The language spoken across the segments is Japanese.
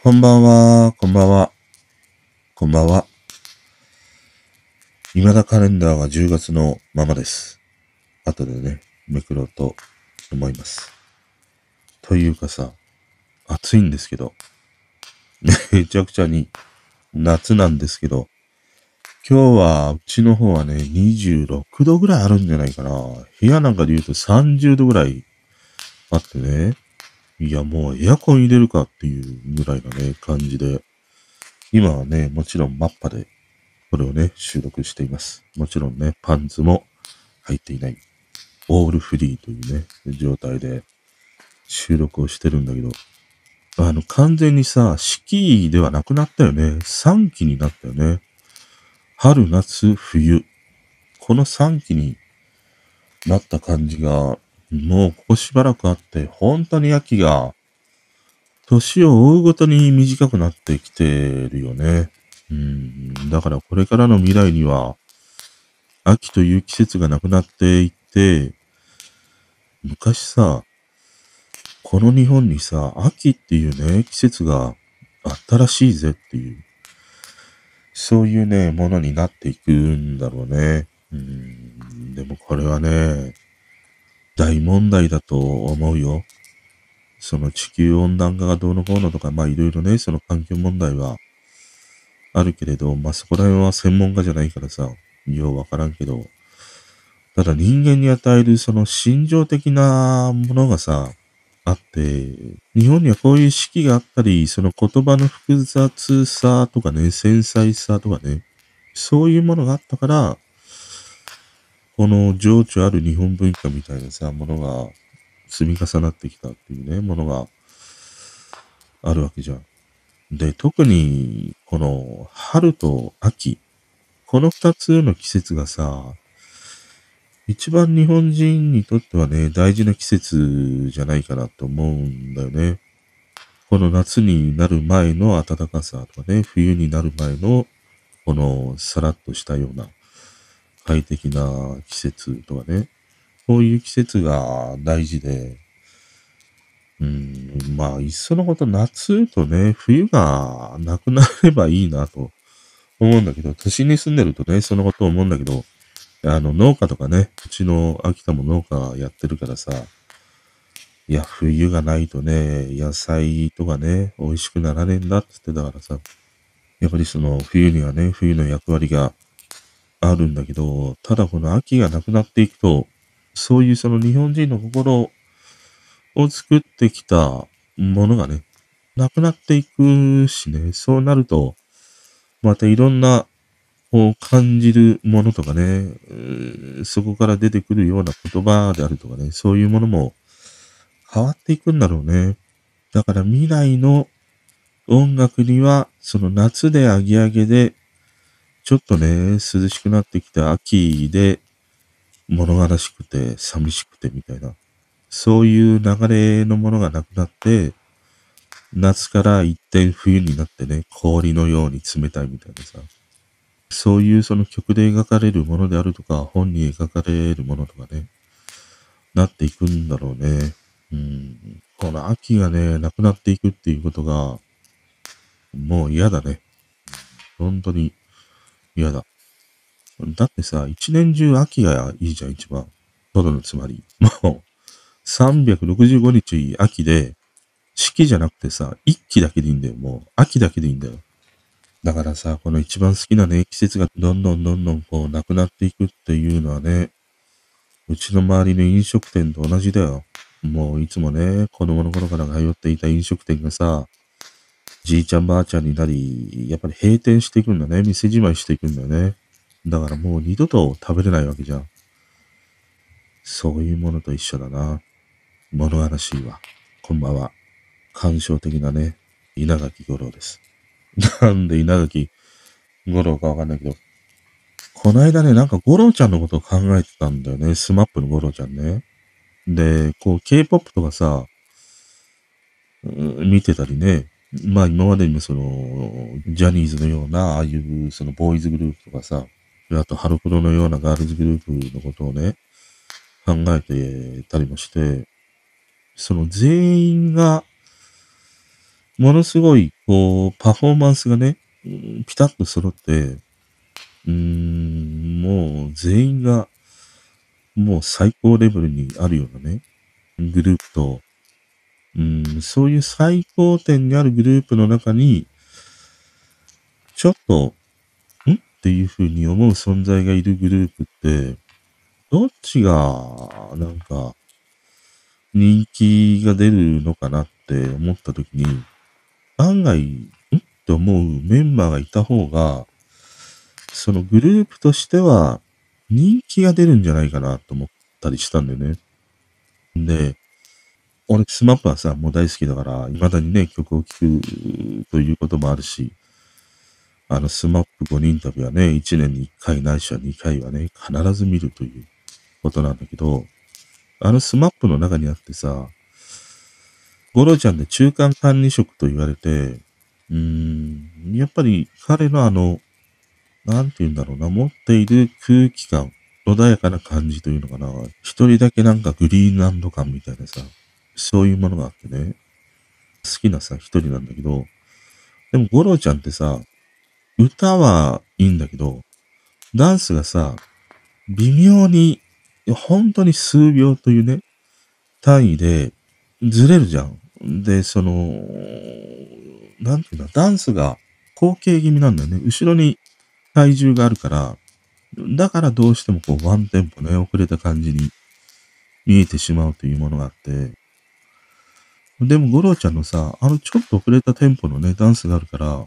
こんばんは、こんばんは、こんばんは。未だカレンダーが10月のままです。後でね、めくろうと思います。というかさ、暑いんですけど、めちゃくちゃに夏なんですけど、今日はうちの方はね、26度ぐらいあるんじゃないかな。部屋なんかで言うと30度ぐらいあってね、いや、もうエアコン入れるかっていうぐらいのね、感じで、今はね、もちろんマッパで、これをね、収録しています。もちろんね、パンツも入っていない。オールフリーというね、状態で収録をしてるんだけど、あの、完全にさ、四季ではなくなったよね。三季になったよね。春、夏、冬。この三季になった感じが、もうここしばらくあって、本当に秋が、年を追うごとに短くなってきてるよね。うん。だからこれからの未来には、秋という季節がなくなっていって、昔さ、この日本にさ、秋っていうね、季節があったらしいぜっていう、そういうね、ものになっていくんだろうね。うん。でもこれはね、大問題だと思うよ。その地球温暖化がどうのこうのとか、まあいろいろね、その環境問題はあるけれど、まあそこら辺は専門家じゃないからさ、ようわからんけど、ただ人間に与えるその心情的なものがさ、あって、日本にはこういう四季があったり、その言葉の複雑さとかね、繊細さとかね、そういうものがあったから、この情緒ある日本文化みたいなさ、ものが積み重なってきたっていうね、ものがあるわけじゃん。で、特に、この春と秋、この二つの季節がさ、一番日本人にとってはね、大事な季節じゃないかなと思うんだよね。この夏になる前の暖かさとかね、冬になる前のこのさらっとしたような快適な季節とかね、こういう季節が大事で、うん、まあ、いっそのこと夏とね、冬がなくなればいいなと思うんだけど、都心に住んでるとね、そのことを思うんだけど、あの、農家とかね、うちの秋田も農家やってるからさ、いや、冬がないとね、野菜とかね、美味しくならねえんだって言ってたからさ、やっぱりその冬にはね、冬の役割があるんだけど、ただこの秋がなくなっていくと、そういうその日本人の心を作ってきたものがね、なくなっていくしね、そうなると、またいろんなこう感じるものとかね、そこから出てくるような言葉であるとかね、そういうものも変わっていくんだろうね。だから未来の音楽には、その夏でアゲアゲで、ちょっとね、涼しくなってきた秋で、物悲しくて寂しくてみたいな、そういう流れのものがなくなって、夏から一転冬になってね、氷のように冷たいみたいなさ、そういうその曲で描かれるものであるとか、本に描かれるものとかね、なっていくんだろうね。うん。この秋がね、なくなっていくっていうことが、もう嫌だね。本当に嫌だ。だってさ、一年中秋がいいじゃん、一番。トドのつまり。もう、365日秋で、四季じゃなくてさ、一季だけでいいんだよ。もう、秋だけでいいんだよ。だからさ、この一番好きなね、季節がどんどんどんどんこう、なくなっていくっていうのはね、うちの周りの飲食店と同じだよ。もういつもね、子供の頃から通っていた飲食店がさ、じいちゃんばあちゃんになり、やっぱり閉店していくんだね。店じまいしていくんだよね。だからもう二度と食べれないわけじゃん。そういうものと一緒だな。物悲しいわ。こんばんは。感傷的なね、稲垣吾郎です。なんで稲垣吾郎かわかんないけど、この間ね、なんか吾郎ちゃんのことを考えてたんだよね。スマップの吾郎ちゃんね。で、こう、K-POP とかさ、見てたりね。まあ今までにもその、ジャニーズのような、ああいうそのボーイズグループとかさ、あとハロプロのようなガールズグループのことをね、考えてたりもして、その全員が、ものすごい、こう、パフォーマンスがね、ピタッと揃って、うーん、もう全員が、もう最高レベルにあるようなね、グループと、うん、そういう最高点にあるグループの中に、ちょっと、ん？っていう風に思う存在がいるグループって、どっちが、なんか、人気が出るのかなって思った時に、案外、ん？って思うメンバーがいた方が、そのグループとしては人気が出るんじゃないかなと思ったりしたんだよね。で、俺、スマップはさ、もう大好きだから、未だにね、曲を聴くということもあるし、あの、スマップ5人旅はね、1年に1回ないしは2回はね、必ず見るということなんだけど、あのスマップの中にあってさ、ゴロちゃんで中間管理職と言われて、うーん、やっぱり彼のあの、なんて言うんだろうな、持っている空気感、穏やかな感じというのかな、一人だけなんかグリーンランド感みたいなさ、そういうものがあってね、好きなさ、一人なんだけど、でもゴロちゃんってさ、歌はいいんだけど、ダンスがさ、微妙に、本当に数秒というね、単位でずれるじゃん。で、その、なんていうんだ、ダンスが後傾気味なんだよね。後ろに体重があるから、だからどうしてもこうワンテンポね、遅れた感じに見えてしまうというものがあって、でも、ゴロちゃんのさ、あのちょっと遅れたテンポのね、ダンスがあるから、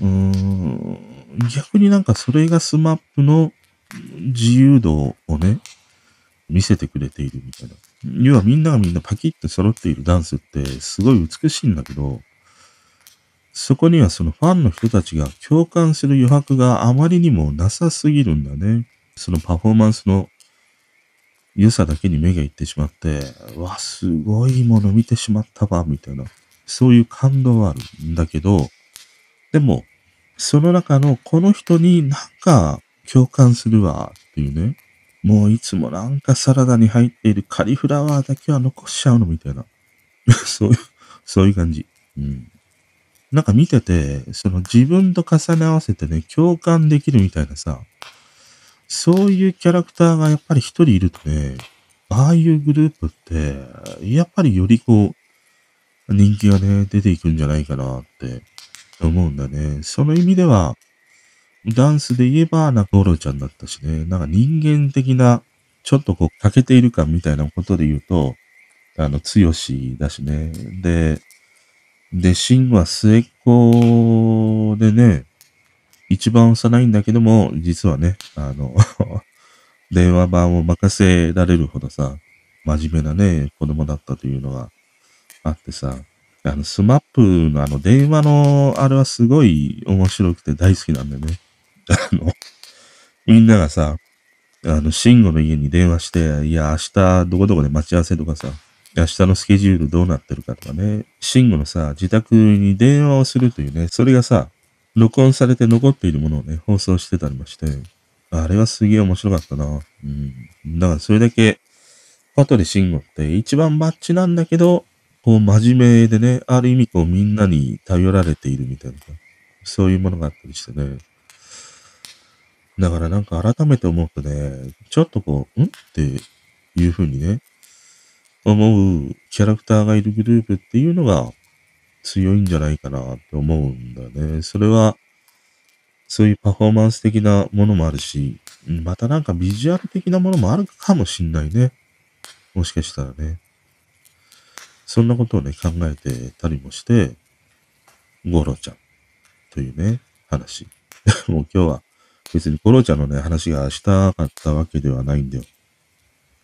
うーん、逆になんかそれがスマップの自由度をね、見せてくれているみたいな。要はみんながみんなパキッと揃っているダンスってすごい美しいんだけど、そこにはそのファンの人たちが共感する余白があまりにもなさすぎるんだね。そのパフォーマンスの良さだけに目がいってしまって、わ、すごいもの見てしまったわ、みたいな、そういう感動はあるんだけど、でも、その中のこの人になんか共感するわ、っていうね。もういつもなんかサラダに入っているカリフラワーだけは残しちゃうの、みたいな。そういう、そういう感じ。うん。なんか見てて、その自分と重ね合わせてね、共感できるみたいなさ、そういうキャラクターがやっぱり一人いるとね、ああいうグループって、やっぱりよりこう、人気がね、出ていくんじゃないかなって思うんだね。その意味では、ダンスで言えば、なんかオロちゃんだったしね、なんか人間的な、ちょっとこう、欠けている感みたいなことで言うと、あの、強しだしね。で、で、シンは末っ子でね、一番幼いんだけども、実はね、あの 電話番を任せられるほどさ、真面目なね、子供だったというのがあってさ、あの、スマップのあの、電話のあれはすごい面白くて大好きなんだよね。あの、みんながさ、あの、シンゴの家に電話して、いや、明日どこどこで待ち合わせとかさ、明日のスケジュールどうなってるかとかね、シンゴのさ、自宅に電話をするというね、それがさ、録音されて残っているものをね、放送してたりまして、あれはすげえ面白かったな。うん。だからそれだけ、パトリシンゴって一番マッチなんだけど、こう真面目でね、ある意味こうみんなに頼られているみたいな、そういうものがあったりしてね。だからなんか改めて思うとね、ちょっとこう、ん？っていう風にね、思うキャラクターがいるグループっていうのが、強いんじゃないかなって思うんだね。それは、そういうパフォーマンス的なものもあるし、またなんかビジュアル的なものもあるかもしんないね。もしかしたらね。そんなことをね、考えてたりもして、ゴロちゃんというね、話。もう今日は別にゴロちゃんのね、話がしたかったわけではないんだよ。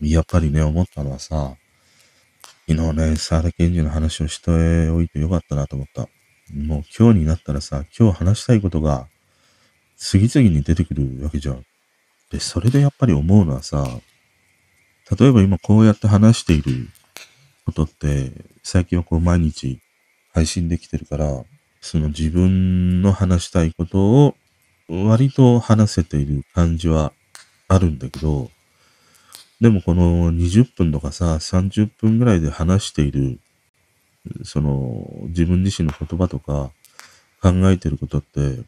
やっぱりね、思ったのはさ、昨日ね、沢田賢治の話をしておいてよかったなと思った。もう今日になったらさ、今日話したいことが次々に出てくるわけじゃん。で、それでやっぱり思うのはさ、例えば今こうやって話していることって、最近はこう毎日配信できてるから、その自分の話したいことを割と話せている感じはあるんだけど、でもこの20分とかさ、30分ぐらいで話しているその、自分自身の言葉とか考えてることって、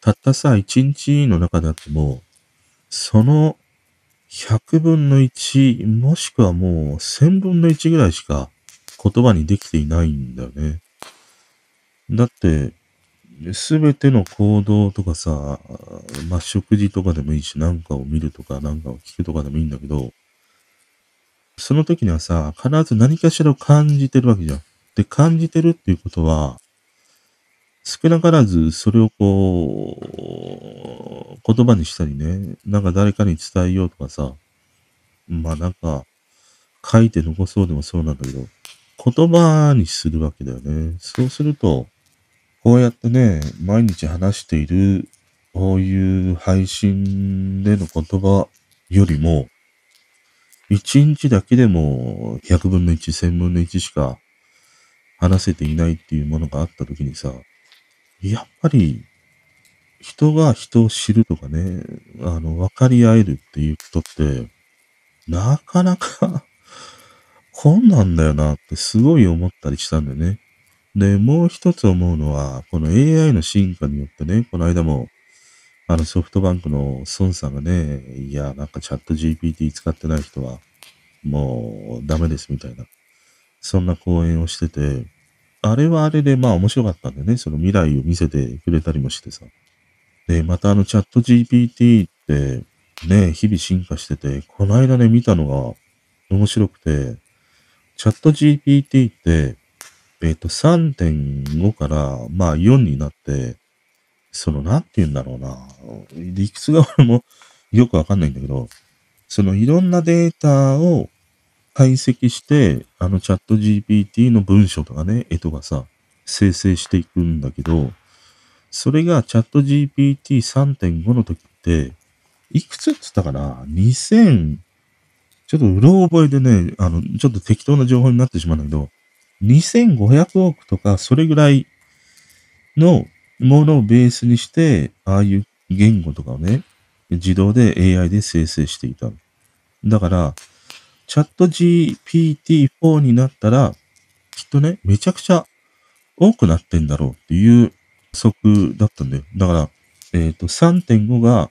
たったさ、一日の中であっても、その100分の1、もしくはもう1000分の1ぐらいしか言葉にできていないんだよね。だって、すべての行動とかさ、まあ、食事とかでもいいし、なんかを見るとか、なんかを聞くとかでもいいんだけど、その時にはさ、必ず何かしらを感じてるわけじゃん。で、感じてるっていうことは、少なからずそれをこう、言葉にしたりね、なんか誰かに伝えようとかさ、まあなんか、書いて残そうでもそうなんだけど、言葉にするわけだよね。そうすると、こうやってね、毎日話している、こういう配信での言葉よりも、一日だけでも100分の1、1000分の1しか話せていないっていうものがあった時にさ、やっぱり人が人を知るとかね、あの、分かり合えるっていうことって、なかなか困難だよなってすごい思ったりしたんだよね。で、もう一つ思うのは、この AI の進化によってね、この間も、あのソフトバンクの孫さんがね、いや、なんかチャット GPT 使ってない人は、もうダメですみたいな、そんな講演をしてて、あれはあれでまあ面白かったんでね、その未来を見せてくれたりもしてさ。で、またあのチャット GPT ってね、日々進化してて、この間ね、見たのが面白くて、チャット GPT って、えっ、ー、と、3.5から、まあ4になって、その、なんて言うんだろうな。理屈が俺もよくわかんないんだけど、そのいろんなデータを解析して、あのチャット GPT の文章とかね、絵とかさ、生成していくんだけど、それがチャット GPT3.5 の時って、いくつって言ったかな ?2000、ちょっとうろ覚えでね、あの、ちょっと適当な情報になってしまうんだけど、2500億とか、それぐらいのものをベースにして、ああいう言語とかをね、自動で AI で生成していた。だから、チャット GPT-4 になったら、きっとね、めちゃくちゃ多くなってんだろうっていう測だったんだよ。だから、えっ、ー、と、3.5が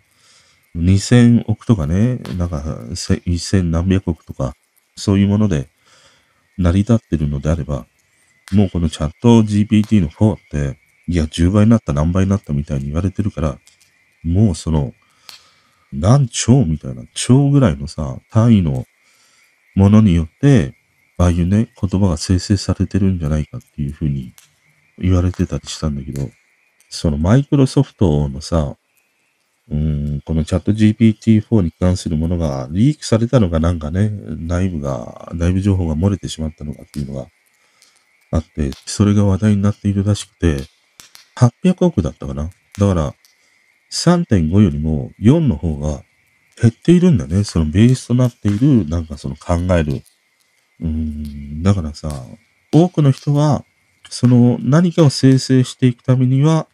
2000億とかね、なんか1000何百億とか、そういうもので成り立ってるのであれば、もうこのチャット GPT の4って、いや、10倍になった、何倍になったみたいに言われてるから、もうその、何兆みたいな、兆ぐらいのさ、単位のものによって、ああいうね、言葉が生成されてるんじゃないかっていうふうに言われてたりしたんだけど、そのマイクロソフトのさ、うん、このチャット GPT-4 に関するものがリークされたのがなんかね、内部が、内部情報が漏れてしまったのかっていうのがあって、それが話題になっているらしくて、800億だったかな。だから、3.5よりも4の方が減っているんだね。そのベースとなっている、なんかその考える。うん、だからさ、多くの人は、その何かを生成していくためには、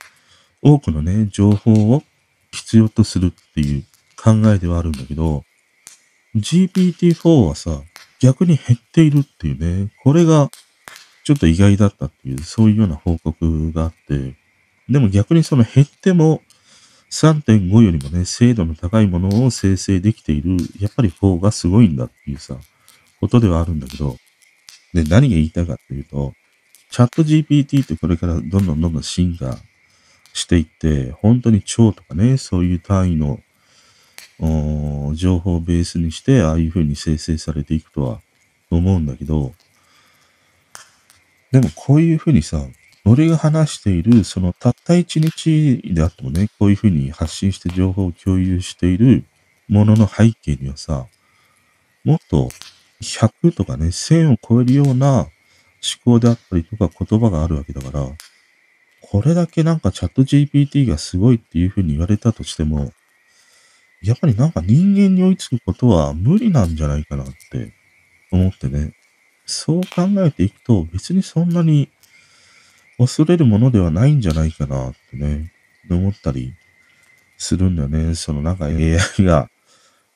多くのね、情報を必要とするっていう考えではあるんだけど、GPT-4 はさ、逆に減っているっていうね、これがちょっと意外だったっていう、そういうような報告があって、でも逆にその減っても3.5よりもね、精度の高いものを生成できている、やっぱり4がすごいんだっていうさ、ことではあるんだけど、で、何が言いたいかっていうと、チャット GPT ってこれからどんどんどんどん進化していって、本当に超とかね、そういう単位の情報をベースにして、ああいう風に生成されていくとは思うんだけど、でもこういう風にさ、俺が話している、そのたった一日であってもね、こういう風に発信して情報を共有しているものの背景にはさ、もっと100とかね、1000を超えるような思考であったりとか言葉があるわけだから、これだけなんかチャット GPT がすごいっていう風に言われたとしても、やっぱりなんか人間に追いつくことは無理なんじゃないかなって思ってね。そう考えていくと別にそんなに恐れるものではないんじゃないかなってね、思ったりするんだよね。そのなんか AI が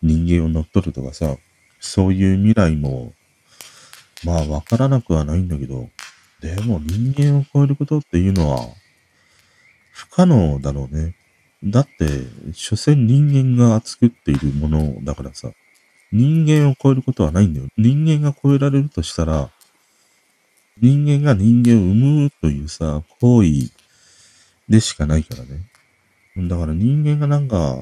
人間を乗っ取るとかさ、そういう未来も、まあわからなくはないんだけど、でも人間を超えることっていうのは、不可能だろうね。だって、所詮人間が作っているものだからさ、人間を超えることはないんだよ。人間が超えられるとしたら、人間が人間を生むというさ、行為でしかないからね。だから人間がなんか、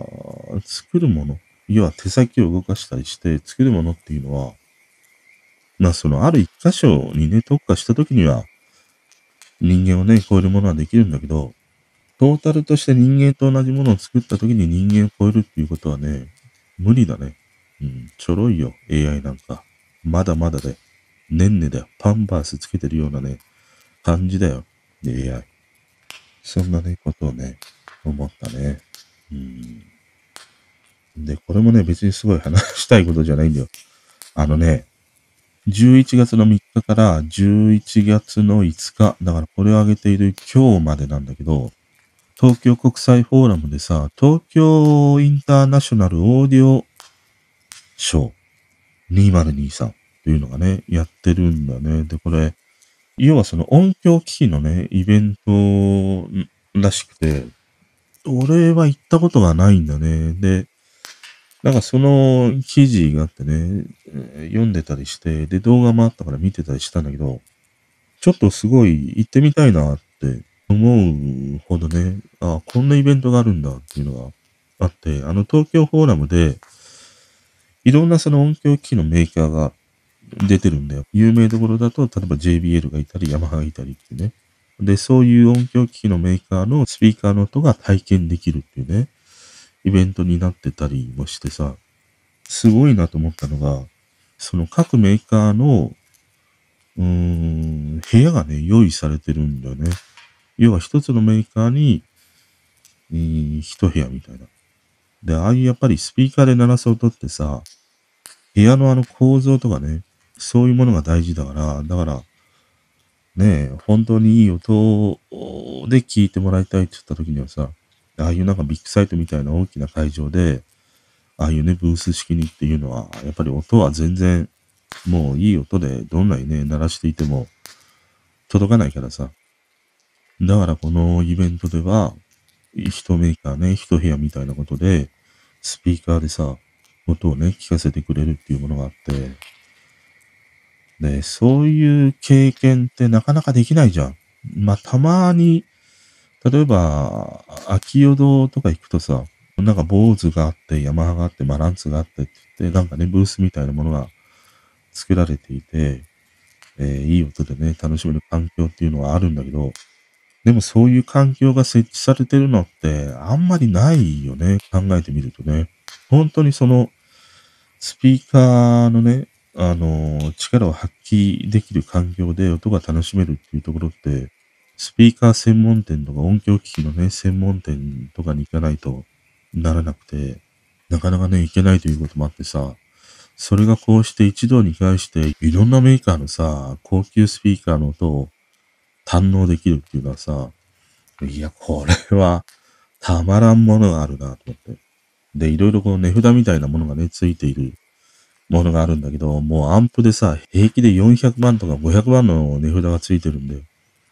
作るもの、要は手先を動かしたりして作るものっていうのは、まあそのある一箇所にね、特化した時には、人間をね、超えるものはできるんだけど、トータルとして人間と同じものを作った時に人間を超えるっていうことはね、無理だね。うん、ちょろいよ、AI なんか。まだまだで。ねんねだよ。パンバースつけてるようなね、感じだよ。AI。そんなね、ことをね、思ったね。うん。で、これもね、別にすごい話したいことじゃないんだよ。あのね、11月の3日から11月の5日、だからこれを上げている今日までなんだけど、東京国際フォーラムでさ、東京インターナショナルオーディオショー2023というのがね、やってるんだね。で、これ、要はその音響機器のね、イベントらしくて、俺は行ったことがないんだね。で、なんかその記事があってね、読んでたりして、で、動画もあったから見てたりしたんだけど、ちょっとすごい行ってみたいなって思うほどね、あ、こんなイベントがあるんだっていうのがあって、あの東京フォーラムで、いろんなその音響機器のメーカーが出てるんだよ。有名どころだと、例えば JBL がいたり、ヤマハがいたりってね。で、そういう音響機器のメーカーのスピーカーの音が体験できるっていうね、イベントになってたりもしてさ、すごいなと思ったのが、その各メーカーの、うーん、部屋がね、用意されてるんだよね。要は一つのメーカーに、えー、一部屋みたいな。で、ああいうやっぱりスピーカーで鳴らす音ってさ、部屋のあの構造とかね、そういうものが大事だから、だから、ねえ、本当にいい音で聞いてもらいたいって言った時にはさ、ああいうなんかビッグサイトみたいな大きな会場で、ああいうね、ブース式にっていうのは、やっぱり音は全然、もういい音でどんなにね、鳴らしていても届かないからさ。だからこのイベントでは、一メーカーね、一部屋みたいなことで、スピーカーでさ、音をね、聞かせてくれるっていうものがあって、で、そういう経験ってなかなかできないじゃん。まあ、たまに、例えば、秋淀とか行くとさ、なんか坊主があって、ヤマハがあって、マランツがあってって言って、なんかね、ブースみたいなものが作られていて、えー、いい音でね、楽しめる環境っていうのはあるんだけど、でもそういう環境が設置されてるのってあんまりないよね。考えてみるとね。本当にそのスピーカーのね、あの、力を発揮できる環境で音が楽しめるっていうところって、スピーカー専門店とか音響機器のね、専門店とかに行かないとならなくて、なかなかね、行けないということもあってさ、それがこうして一度に返して、いろんなメーカーのさ、高級スピーカーの音を堪能できるっていうのはさ、いや、これはたまらんものがあるなと思って。で、いろいろこの値札みたいなものがね、ついているものがあるんだけど、もうアンプでさ、平気で400万とか500万の値札がついてるんだよ。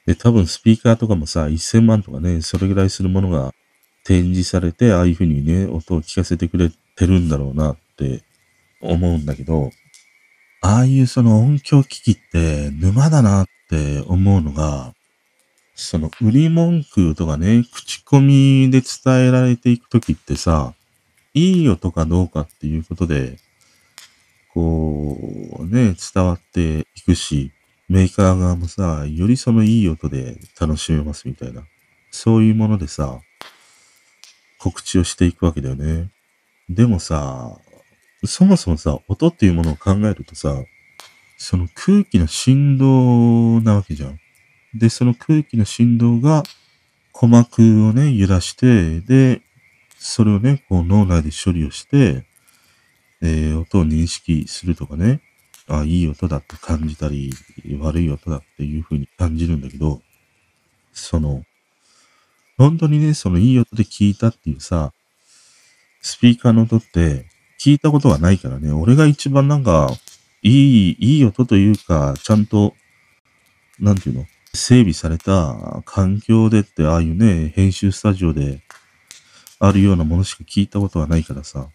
で、多分スピーカーとかもさ、1000万とかね、それぐらいするものが展示されて、ああいう風にね、音を聞かせてくれてるんだろうなって思うんだけど、ああいうその音響機器って沼だなって思うのが、その売り文句とかね、口コミで伝えられていくときってさ、いい音かどうかっていうことで、こうね、伝わっていくし、メーカー側もさ、よりそのいい音で楽しめますみたいな、そういうものでさ、告知をしていくわけだよね。でもさ、そもそもさ、音っていうものを考えるとさ、その空気の振動なわけじゃん。で、その空気の振動が鼓膜をね、揺らして、で、それをね、こう脳内で処理をして、えー、音を認識するとかね、あ、いい音だって感じたり、悪い音だっていう風に感じるんだけど、その、本当にね、そのいい音で聞いたっていうさ、スピーカーの音って聞いたことがないからね、俺が一番なんかいい、いい音というか、ちゃんと、なんていうの？整備された環境でって、ああいうね、編集スタジオであるようなものしか聞いたことはないからさ、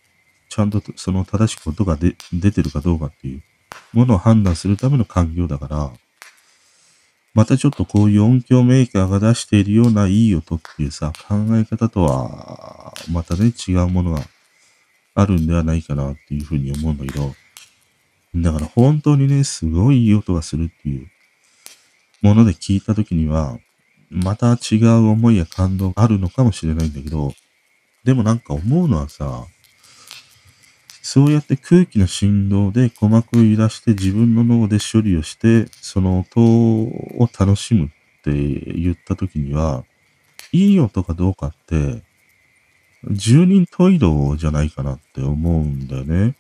ちゃんとその正しく音が出てるかどうかっていうものを判断するための環境だから、またちょっとこういう音響メーカーが出しているようないい音っていうさ、考え方とは、またね、違うものがあるんではないかなっていうふうに思うんだけど、だから本当にね、すごいいい音がするっていうもので聞いたときには、また違う思いや感動があるのかもしれないんだけど、でもなんか思うのはさ、そうやって空気の振動で鼓膜を揺らして自分の脳で処理をして、その音を楽しむって言った時には、いい音かどうかって、十人十色じゃないかなって思うんだよね。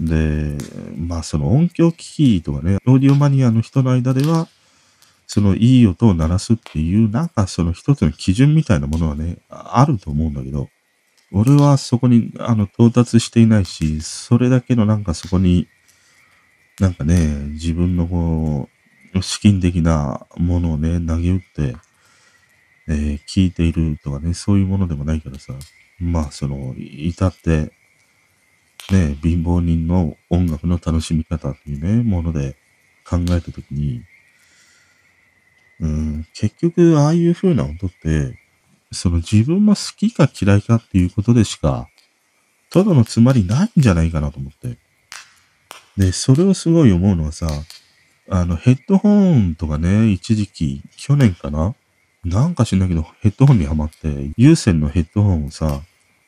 で、まあその音響機器とかね、オーディオマニアの人の間では、そのいい音を鳴らすっていう、なんかその一つの基準みたいなものはね、あると思うんだけど、俺はそこに、あの、到達していないし、それだけのなんかそこに、なんかね、自分のこう、資金的なものをね、投げ打って、えー、聞いているとかね、そういうものでもないからさ、まあ、その、至って、ね、貧乏人の音楽の楽しみ方っていうね、もので考えたときに、うん、結局、ああいう風な音って、その自分の好きか嫌いかっていうことでしか、ただのつまりないんじゃないかなと思って。で、それをすごい思うのはさ、あの、ヘッドホンとかね、一時期、去年かななんか知んないけど、ヘッドホンにハマって、有線のヘッドホンをさ、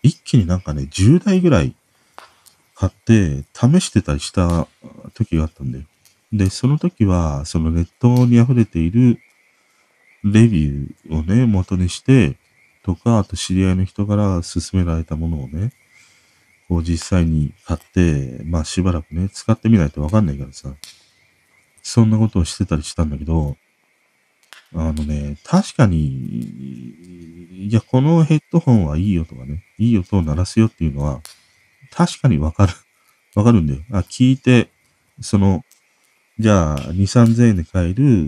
一気になんかね、10台ぐらい買って、試してたりした時があったんだよ。で、その時は、そのネットに溢れているレビューをね、元にして、とか、あと知り合いの人から勧められたものをね、こう実際に買って、まあしばらくね、使ってみないとわかんないからさ、そんなことをしてたりしたんだけど、あのね、確かに、いや、このヘッドホンはいいよとかね、いい音を鳴らすよっていうのは、確かにわかる。わかるんだよ。あ、聞いて、その、じゃあ、2、3000円で買える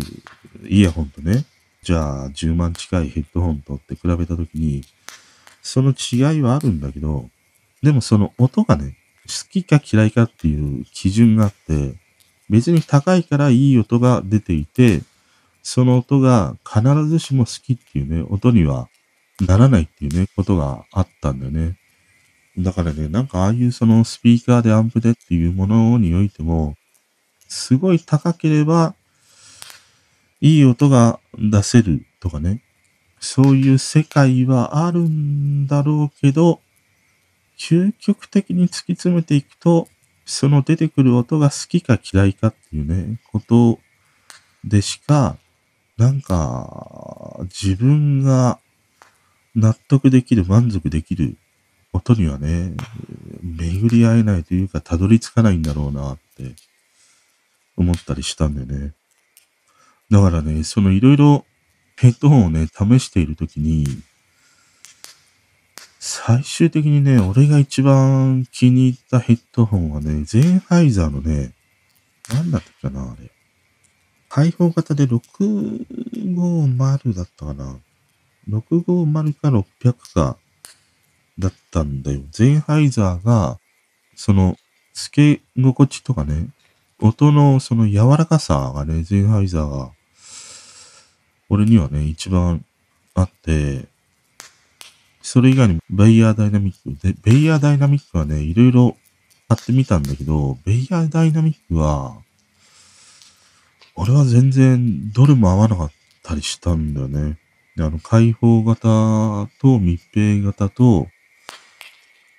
イヤホンとね、じゃあ10万近いヘッドホンとって比べたときに、その違いはあるんだけど、でもその音がね、好きか嫌いかっていう基準があって、別に高いからいい音が出ていて、その音が必ずしも好きっていうね、音にはならないっていうね、ことがあったんだよね。だからね、なんかああいうそのスピーカーでアンプでっていうものにおいても、すごい高ければいい音が出せるとかね、そういう世界はあるんだろうけど、究極的に突き詰めていくと、その出てくる音が好きか嫌いかっていうね、ことでしか、なんか、自分が納得できる、満足できる音にはね、巡り合えないというか、たどり着かないんだろうなって思ったりしたんでね。だからね、そのいろいろヘッドホンをね、試しているときに、最終的にね、俺が一番気に入ったヘッドホンはね、ゼンハイザーのね、なんだったかな、あれ。開放型で650だったかな。650か600かだったんだよ。ゼンハイザーが、その、付け心地とかね、音のその柔らかさがね、ゼンハイザーが俺にはね、一番あって、それ以外にもベイヤーダイナミック。で、ベイヤーダイナミックはね、いろいろ買ってみたんだけど、ベイヤーダイナミックは、俺は全然どれも合わなかったりしたんだよね。で、あの、開放型と密閉型と、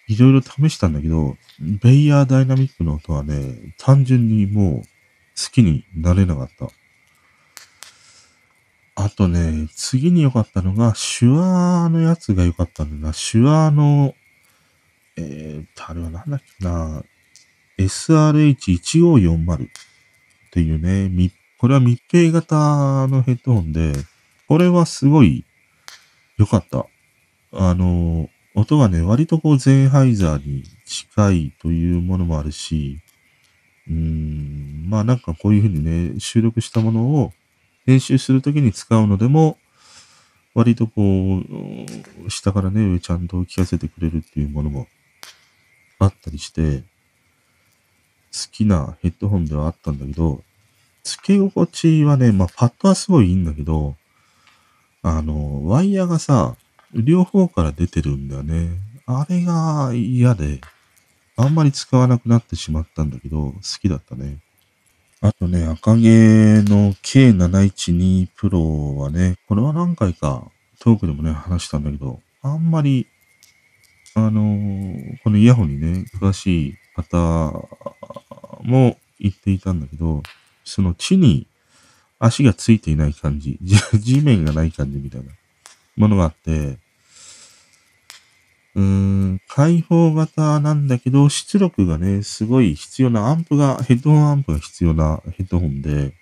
いろいろ試したんだけど、ベイヤーダイナミックの音はね、単純にもう好きになれなかった。あとね、次に良かったのが、手話のやつが良かったんだな。手話の、えー、あれはなんだっけな、SRH1540 っていうね、これは密閉型のヘッドホンで、これはすごい良かった。あの、音がね、割とこうゼンハイザーに近いというものもあるし、うーん、まあなんかこういうふうにね、収録したものを編集するときに使うのでも、割とこう、下からね、上ちゃんと聞かせてくれるっていうものもあったりして、好きなヘッドホンではあったんだけど、付け心地はね、まあ、パッドはすごいいいんだけど、あの、ワイヤーがさ、両方から出てるんだよね。あれが嫌で、あんまり使わなくなってしまったんだけど、好きだったね。あとね、赤毛の K712 Pro はね、これは何回かトークでもね、話したんだけど、あんまり、あのー、このイヤホンにね、詳しい方も言っていたんだけど、その地に足がついていない感じ、地面がない感じみたいなものがあって、うーん、開放型なんだけど、出力がね、すごい必要なアンプが、ヘッドホンアンプが必要なヘッドホンで、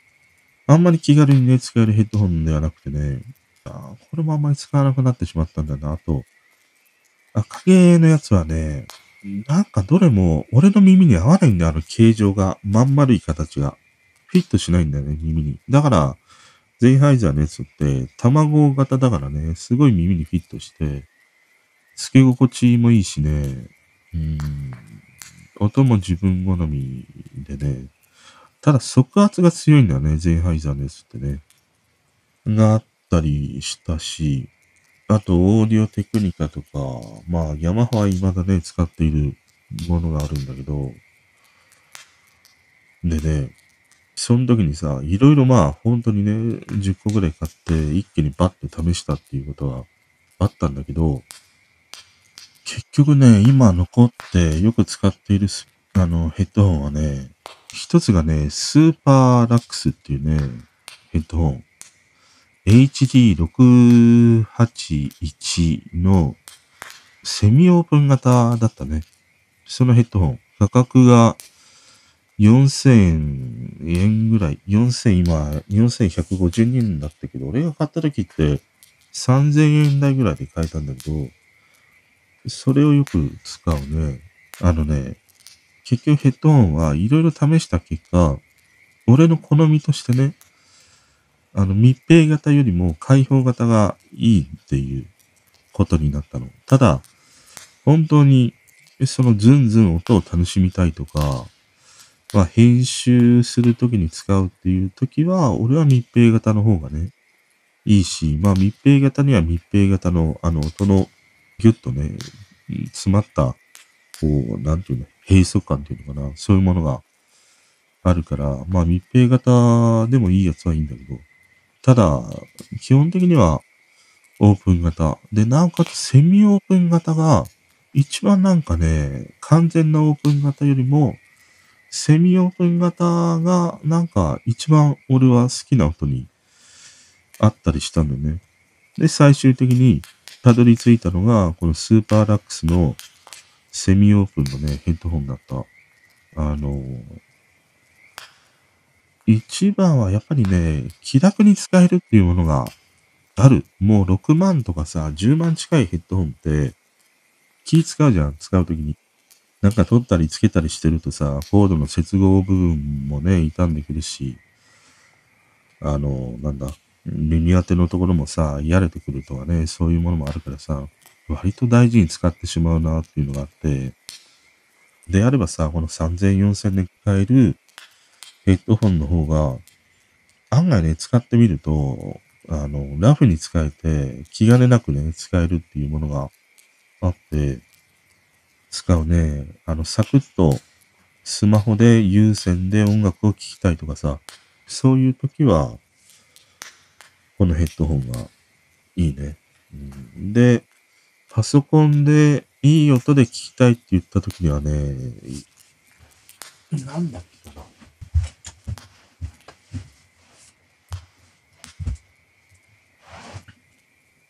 あんまり気軽にね、使えるヘッドホンではなくてね、あこれもあんまり使わなくなってしまったんだな、と。赤毛のやつはね、なんかどれも俺の耳に合わないんだよ、あの形状が。まん丸い形が。フィットしないんだよね、耳に。だから、ゼンハイザーのやつって、卵型だからね、すごい耳にフィットして、つけ心地もいいしね、うん、音も自分好みでね、ただ速圧が強いんだよね、ゼンハイザーのやつってね。があったりしたし、あと、オーディオテクニカとか、まあ、ヤマハは未だね、使っているものがあるんだけど、でね、その時にさ、いろいろまあ、本当にね、10個ぐらい買って、一気にバッて試したっていうことはあったんだけど、結局ね、今残ってよく使っているあのヘッドホンはね、一つがね、スーパーラックスっていうね、ヘッドホン。HD681 のセミオープン型だったね。そのヘッドホン。価格が4000円ぐらい、4000今、4150円だったけど、俺が買った時って3000円台ぐらいで買えたんだけど、それをよく使うね。あのね、結局ヘッドホンはいろいろ試した結果、俺の好みとしてね、あの密閉型よりも開放型がいいっていうことになったの。ただ、本当にそのズンズン音を楽しみたいとか、まあ、編集するときに使うっていうときは、俺は密閉型の方がね、いいし、まあ密閉型には密閉型の、あの、音のギュッとね、詰まった、こう、なんていうの、閉塞感っていうのかな、そういうものがあるから、まあ密閉型でもいいやつはいいんだけど、ただ、基本的にはオープン型。で、なおかつセミオープン型が、一番なんかね、完全なオープン型よりも、セミオープン型がなんか一番俺は好きな音にあったりしたんだよね。で、最終的にたどり着いたのが、このスーパーラックスのセミオープンのね、ヘッドホンだった。あの、一番はやっぱりね、気楽に使えるっていうものがある。もう6万とかさ、10万近いヘッドホンって気使うじゃん、使うときに。なんか取ったりつけたりしてるとさ、コードの接合部分もね、傷んでくるし、あの、なんだ、耳当てのところもさ、やれてくるとはね、そういうものもあるからさ、割と大事に使ってしまうなっていうのがあって、であればさ、この3000、4000で買えるヘッドホンの方が、案外ね、使ってみると、あの、ラフに使えて、気兼ねなくね、使えるっていうものがあって、使うね。あの、サクッとスマホで有線で音楽を聴きたいとかさ、そういう時は、このヘッドホンがいいね。うん、で、パソコンでいい音で聴きたいって言った時にはね、なんだっけかな。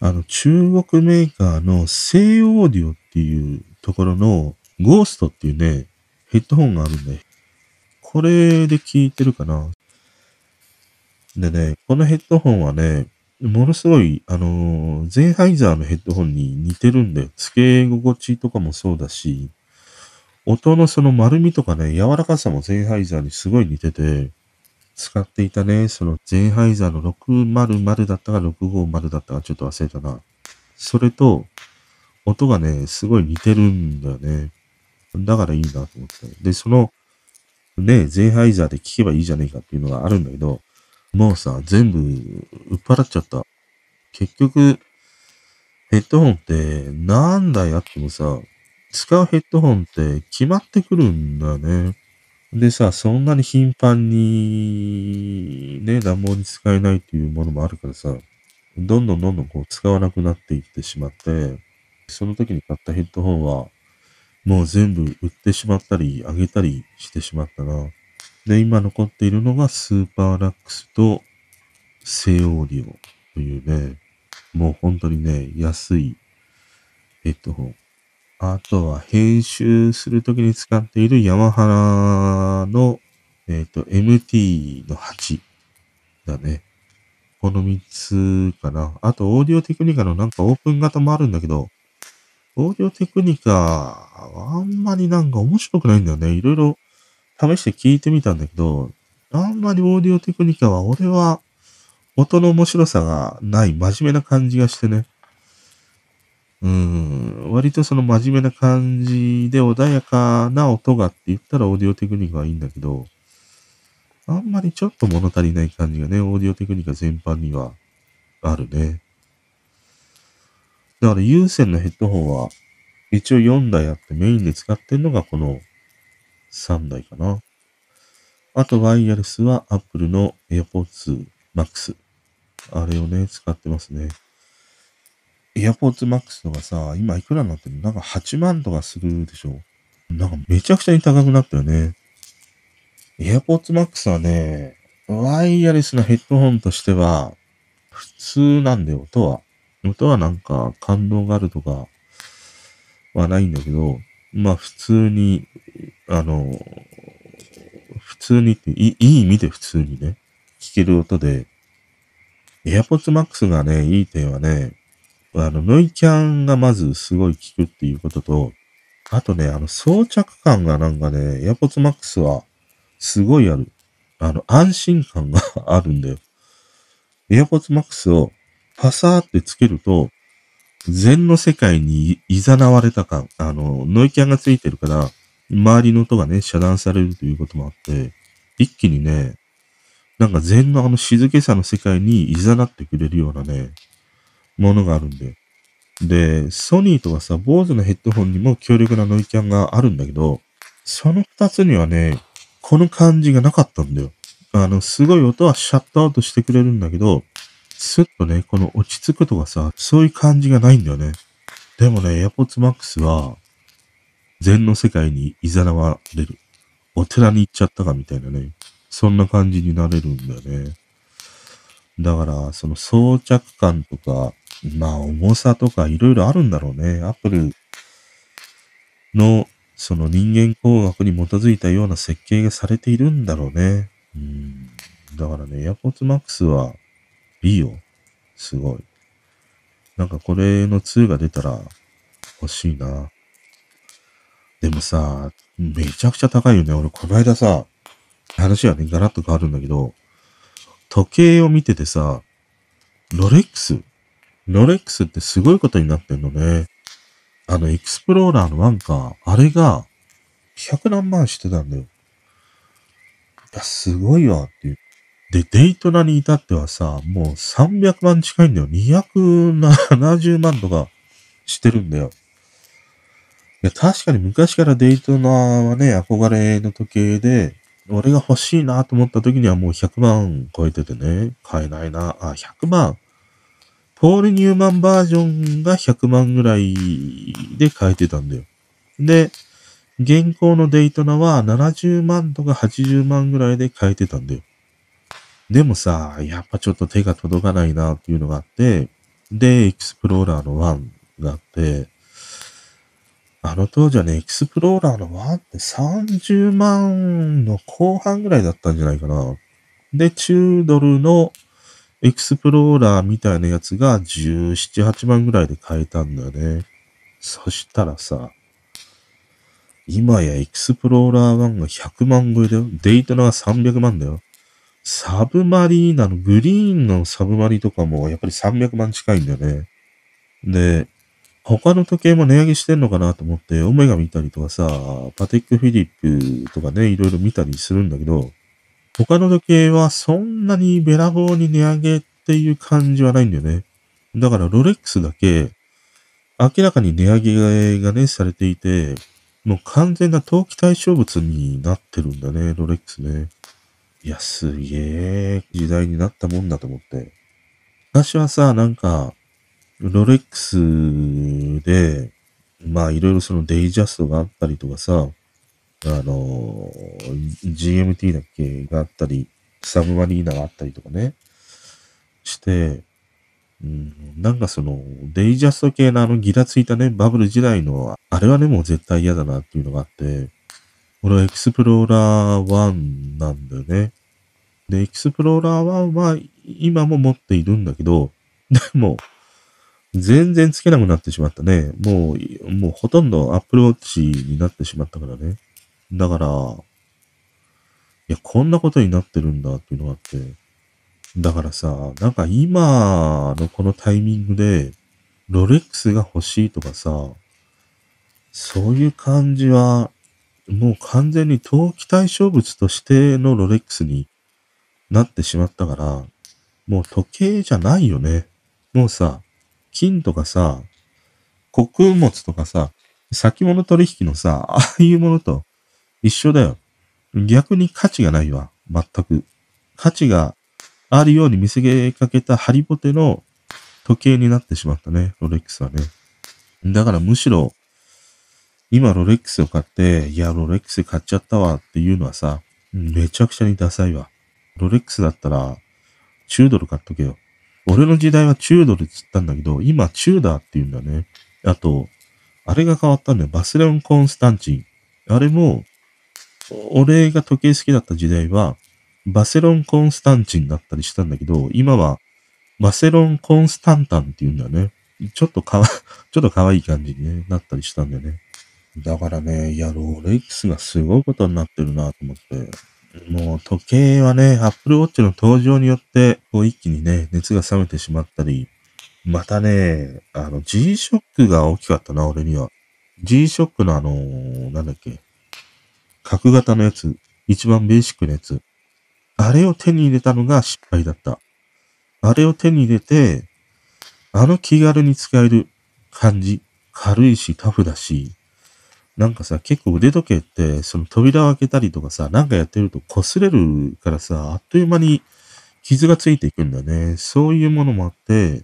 あの、中国メーカーの西オーディオっていうところのゴーストっていうね、ヘッドホンがあるんで、これで聞いてるかな。でね、このヘッドホンはね、ものすごい、あのー、ゼンハイザーのヘッドホンに似てるんで、付け心地とかもそうだし、音のその丸みとかね、柔らかさもゼンハイザーにすごい似てて、使っていたね、そのゼンハイザーの600だったか650だったかちょっと忘れたな。それと、音がね、すごい似てるんだよね。だからいいなと思って。で、その、ね、ゼンハイザーで聞けばいいじゃねえかっていうのがあるんだけど、もうさ、全部、売っ払っちゃった。結局、ヘッドホンって何台あってもさ、使うヘッドホンって決まってくるんだよね。でさ、そんなに頻繁にね、暖房に使えないっていうものもあるからさ、どんどんどんどんこう使わなくなっていってしまって、その時に買ったヘッドホンは、もう全部売ってしまったり、あげたりしてしまったな。で、今残っているのがスーパーラックスとセイオーディオというね、もう本当にね、安いヘッドホン。あとは編集するときに使っているヤマハラの、えっ、と、MT の8だね。この3つかな。あと、オーディオテクニカのなんかオープン型もあるんだけど、オーディオテクニカは、あんまりなんか面白くないんだよね。いろいろ試して聞いてみたんだけど、あんまりオーディオテクニカは俺は音の面白さがない真面目な感じがしてね。うん、割とその真面目な感じで穏やかな音がって言ったらオーディオテクニカはいいんだけど、あんまりちょっと物足りない感じがね、オーディオテクニカ全般にはあるね。だから有線のヘッドホンは一応4台あってメインで使ってるのがこの3台かな。あとワイヤレスは Apple の AirPods Max。あれをね、使ってますね。AirPods Max とかさ、今いくらになってるの？なんか8万とかするでしょなんかめちゃくちゃに高くなったよね。AirPods Max はね、ワイヤレスのヘッドホンとしては、普通なんだよ、音は。音はなんか感動があるとかはないんだけど、まあ普通に、あの、普通にっていい意味で普通にね、聞ける音で、AirPods Max がね、いい点はね、あの、ノイキャンがまずすごい効くっていうことと、あとね、あの、装着感がなんかね、AirPods Max はすごいある。あの、安心感があるんだよ。AirPods Max をパサーってつけると、禅の世界に誘われた感、あの、ノイキャンがついてるから、周りの音がね、遮断されるということもあって、一気にね、なんか禅のあの静けさの世界に誘ってくれるようなね、ものがあるんで。で、ソニーとかさ、ボーズのヘッドホンにも強力なノイキャンがあるんだけど、その二つにはね、この感じがなかったんだよ。あの、すごい音はシャットアウトしてくれるんだけど、スッとね、この落ち着くとかさ、そういう感じがないんだよね。でもね、AirPods Max は、禅の世界に誘われる。お寺に行っちゃったかみたいなね。そんな感じになれるんだよね。だから、その装着感とか、まあ重さとかいろいろあるんだろうね。アップルのその人間工学に基づいたような設計がされているんだろうね。うん。だからね、AirPods Max はいいよ。すごい。なんかこれの2が出たら欲しいな。でもさ、めちゃくちゃ高いよね。俺この間さ、話はね、ガラッと変わるんだけど、時計を見ててさ、ロレックスロレックスってすごいことになってんのね。あの、エクスプローラーのワンか、あれが、100何万してたんだよ。いや、すごいわっていう。で、デイトナに至ってはさ、もう300万近いんだよ。270万とかしてるんだよ。いや、確かに昔からデイトナはね、憧れの時計で、俺が欲しいなと思った時にはもう100万超えててね、買えないな。あ、100万。ポール・ニューマンバージョンが100万ぐらいで買えてたんだよ。で、現行のデイトナは70万とか80万ぐらいで買えてたんだよ。でもさ、やっぱちょっと手が届かないなっていうのがあって、で、エクスプローラーの1があって、あの当時はね、エクスプローラーの1って30万の後半ぐらいだったんじゃないかな。で、チュードルのエクスプローラーみたいなやつが17、8万ぐらいで買えたんだよね。そしたらさ、今やエクスプローラー1が100万超えだよ。デイトナが300万だよ。サブマリーナの、グリーンのサブマリとかもやっぱり300万近いんだよね。で、他の時計も値上げしてんのかなと思って、オメガ見たりとかさ、パティックフィリップとかね、いろいろ見たりするんだけど、他の時計はそんなにべらぼうに値上げっていう感じはないんだよね。だからロレックスだけ、明らかに値上げがね、されていて、もう完全な投機対象物になってるんだね、ロレックスね。いや、すげえ時代になったもんだと思って。昔はさ、なんか、ロレックスで、まあいろいろそのデイジャストがあったりとかさ、あの、GMT だっけがあったり、サブマリーナがあったりとかね、して、うん、なんかその、デイジャスト系のあのギラついたね、バブル時代の、あれはね、もう絶対嫌だなっていうのがあって、俺はエクスプローラー1なんだよね。で、エクスプローラー1は今も持っているんだけど、でも、全然つけなくなってしまったね。もう、もうほとんどアップルウォッチになってしまったからね。だから、いや、こんなことになってるんだっていうのがあって。だからさ、なんか今のこのタイミングで、ロレックスが欲しいとかさ、そういう感じは、もう完全に投機対象物としてのロレックスになってしまったから、もう時計じゃないよね。もうさ、金とかさ、穀物とかさ、先物取引のさ、ああいうものと一緒だよ。逆に価値がないわ。全く。価値があるように見せかけたハリボテの時計になってしまったね。ロレックスはね。だからむしろ、今ロレックスを買って、いや、ロレックス買っちゃったわっていうのはさ、めちゃくちゃにダサいわ。ロレックスだったら、10ドル買っとけよ。俺の時代はチュードルっつったんだけど、今チューダーって言うんだね。あと、あれが変わったんだよ。バスレオン・コンスタンチン。あれも、俺が時計好きだった時代は、バセロン・コンスタンチンだったりしたんだけど、今は、バセロン・コンスタンタンって言うんだよね。ちょっとかわ、ちょっと可愛い感じに、ね、なったりしたんだよね。だからね、いや、ロレックスがすごいことになってるなと思って。もう時計はね、アップルウォッチの登場によって、こう一気にね、熱が冷めてしまったり、またね、あの G-SHOCK が大きかったな、俺には。G-SHOCK のあのー、なんだっけ、角型のやつ、一番ベーシックなやつ。あれを手に入れたのが失敗だった。あれを手に入れて、あの気軽に使える感じ、軽いしタフだし、なんかさ、結構腕時計って、その扉を開けたりとかさ、なんかやってると擦れるからさ、あっという間に傷がついていくんだね。そういうものもあって、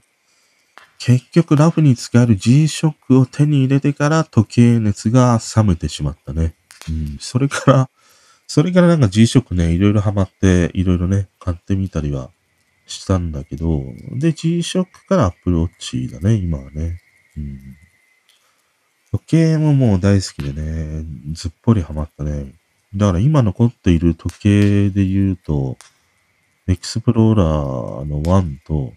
結局ラフに使える G-SHOCK を手に入れてから時計熱が冷めてしまったね。うん、それから、それからなんか G-SHOCK ね、いろいろハマって、いろいろね、買ってみたりはしたんだけど、で、G-SHOCK から Apple Watch だね、今はね。時計ももう大好きでね、ずっぽりハマったね。だから今残っている時計で言うと、エクスプローラーの1と、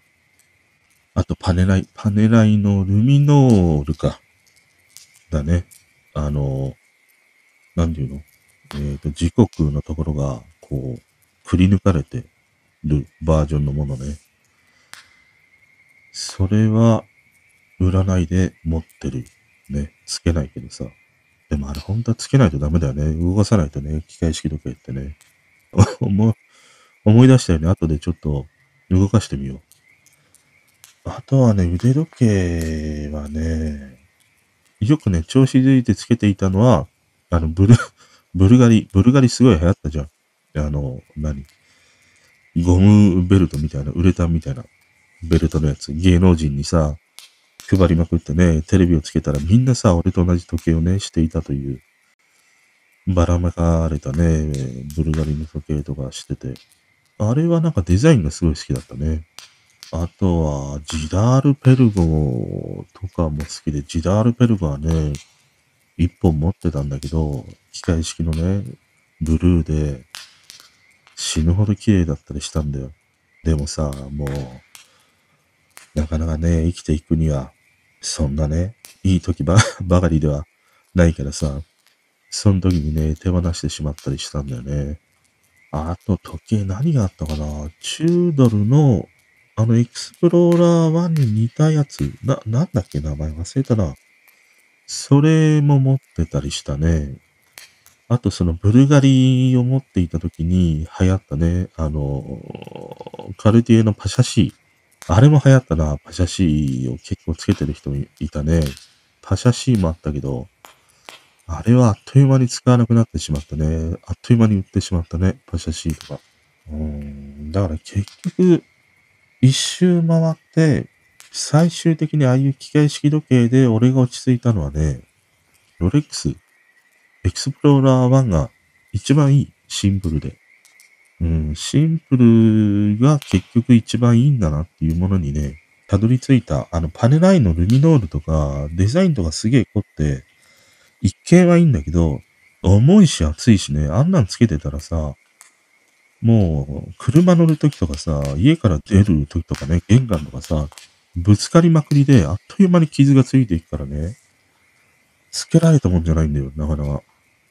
あとパネライ、パネライのルミノールか。だね。あの、なんていうの？えっ、ー、と、時刻のところが、こう、くり抜かれてるバージョンのものね。それは、占いで持ってる。ね、つけないけどさ。でもあれ本当はつけないとダメだよね。動かさないとね、機械式時計ってね。思い出したよね。後でちょっと動かしてみよう。あとはね、腕時計はね、よくね、調子づいてつけていたのは、あの、ブル、ブルガリ、ブルガリすごい流行ったじゃん。あの、何？ゴムベルトみたいな、ウレタンみたいなベルトのやつ。芸能人にさ、配りまくってね、テレビをつけたらみんなさ、俺と同じ時計をね、していたという、ばらまかれたね、ブルガリの時計とかしてて、あれはなんかデザインがすごい好きだったね。あとは、ジダールペルゴとかも好きで、ジダールペルゴはね、一本持ってたんだけど、機械式のね、ブルーで、死ぬほど綺麗だったりしたんだよ。でもさ、もう、なかなかね、生きていくには、そんなね、いい時ば ばかりではないからさ、その時にね、手放してしまったりしたんだよね。あと時計何があったかなチュードルの、あのエクスプローラー1に似たやつ、な、なんだっけ名前忘れたな。それも持ってたりしたね。あとそのブルガリを持っていた時に流行ったね、あの、カルティエのパシャシー。あれも流行ったな。パシャシーを結構つけてる人もいたね。パシャシーもあったけど、あれはあっという間に使わなくなってしまったね。あっという間に売ってしまったね。パシャシートが。うん。だから結局、一周回って、最終的にああいう機械式時計で俺が落ち着いたのはね、ロレックス、エクスプローラー1が一番いい。シンプルで。うん、シンプルが結局一番いいんだなっていうものにね、たどり着いた。あの、パネラインのルミノールとか、デザインとかすげえ凝って、一見はいいんだけど、重いし熱いしね、あんなんつけてたらさ、もう、車乗るときとかさ、家から出るときとかね、玄関とかさ、ぶつかりまくりで、あっという間に傷がついていくからね、つけられたもんじゃないんだよ、なかなか。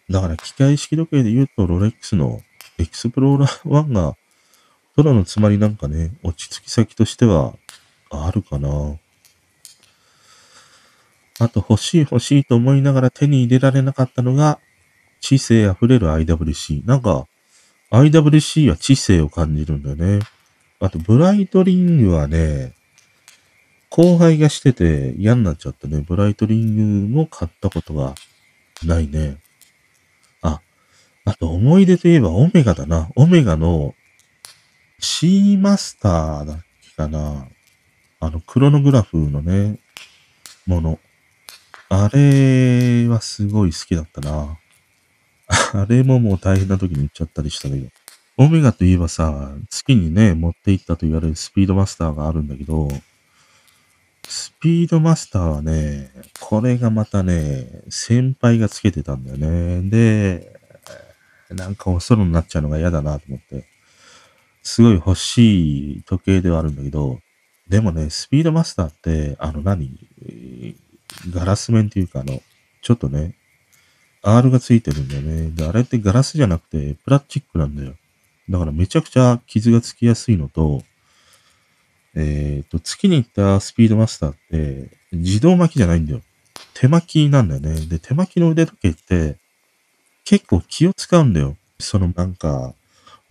だから、機械式時計で言うと、ロレックスのエクスプローラー1が、空のつまりなんかね、落ち着き先としては、あるかな。あと、欲しい欲しいと思いながら手に入れられなかったのが、知性あふれる IWC。なんか、IWC は知性を感じるんだよね。あと、ブライトリングはね、後輩がしてて嫌になっちゃったね。ブライトリングも買ったことがないね。あ、と思い出といえばオメガだな。オメガの C マスターだっけかな。あの、クロノグラフのね、もの。あれはすごい好きだったな。あれももう大変な時に行っちゃったりしたけど。オメガといえばさ、月にね、持って行ったと言われるスピードマスターがあるんだけど、スピードマスターはね、これがまたね、先輩がつけてたんだよね。で、なんかおそろになっちゃうのが嫌だなと思って、すごい欲しい時計ではあるんだけど、でもね、スピードマスターって、あの何、ガラス面っていうかあの、ちょっとね、R がついてるんだよね。で、あれってガラスじゃなくてプラスチックなんだよ。だからめちゃくちゃ傷がつきやすいのと、えっ、ー、と、月に行ったスピードマスターって、自動巻きじゃないんだよ。手巻きなんだよね。で、手巻きの腕時計って、結構気を使うんだよ。そのなんか、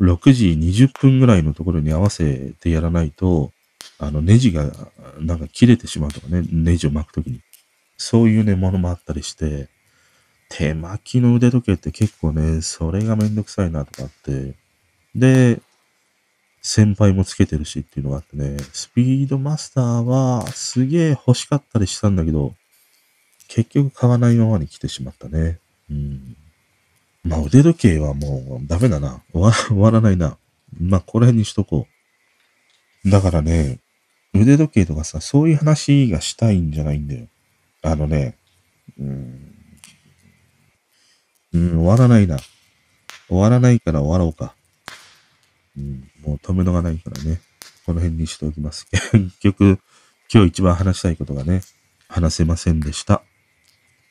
6時20分ぐらいのところに合わせてやらないと、あの、ネジが、なんか切れてしまうとかね、ネジを巻くときに。そういうね、ものもあったりして、手巻きの腕時計って結構ね、それがめんどくさいなとかあって、で、先輩もつけてるしっていうのがあってね、スピードマスターはすげえ欲しかったりしたんだけど、結局買わないままに来てしまったね。うん。まあ腕時計はもうダメだな。終わ 終わらないな。まあこの辺にしとこう。だからね、腕時計とかさ、そういう話がしたいんじゃないんだよ。あのね、うん、うん、終わらないな。終わらないから終わろうか。うん、もう止めのがないからね。この辺にしておきます。結局、今日一番話したいことがね、話せませんでした。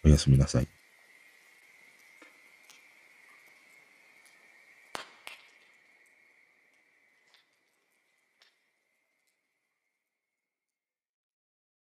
おやすみなさい。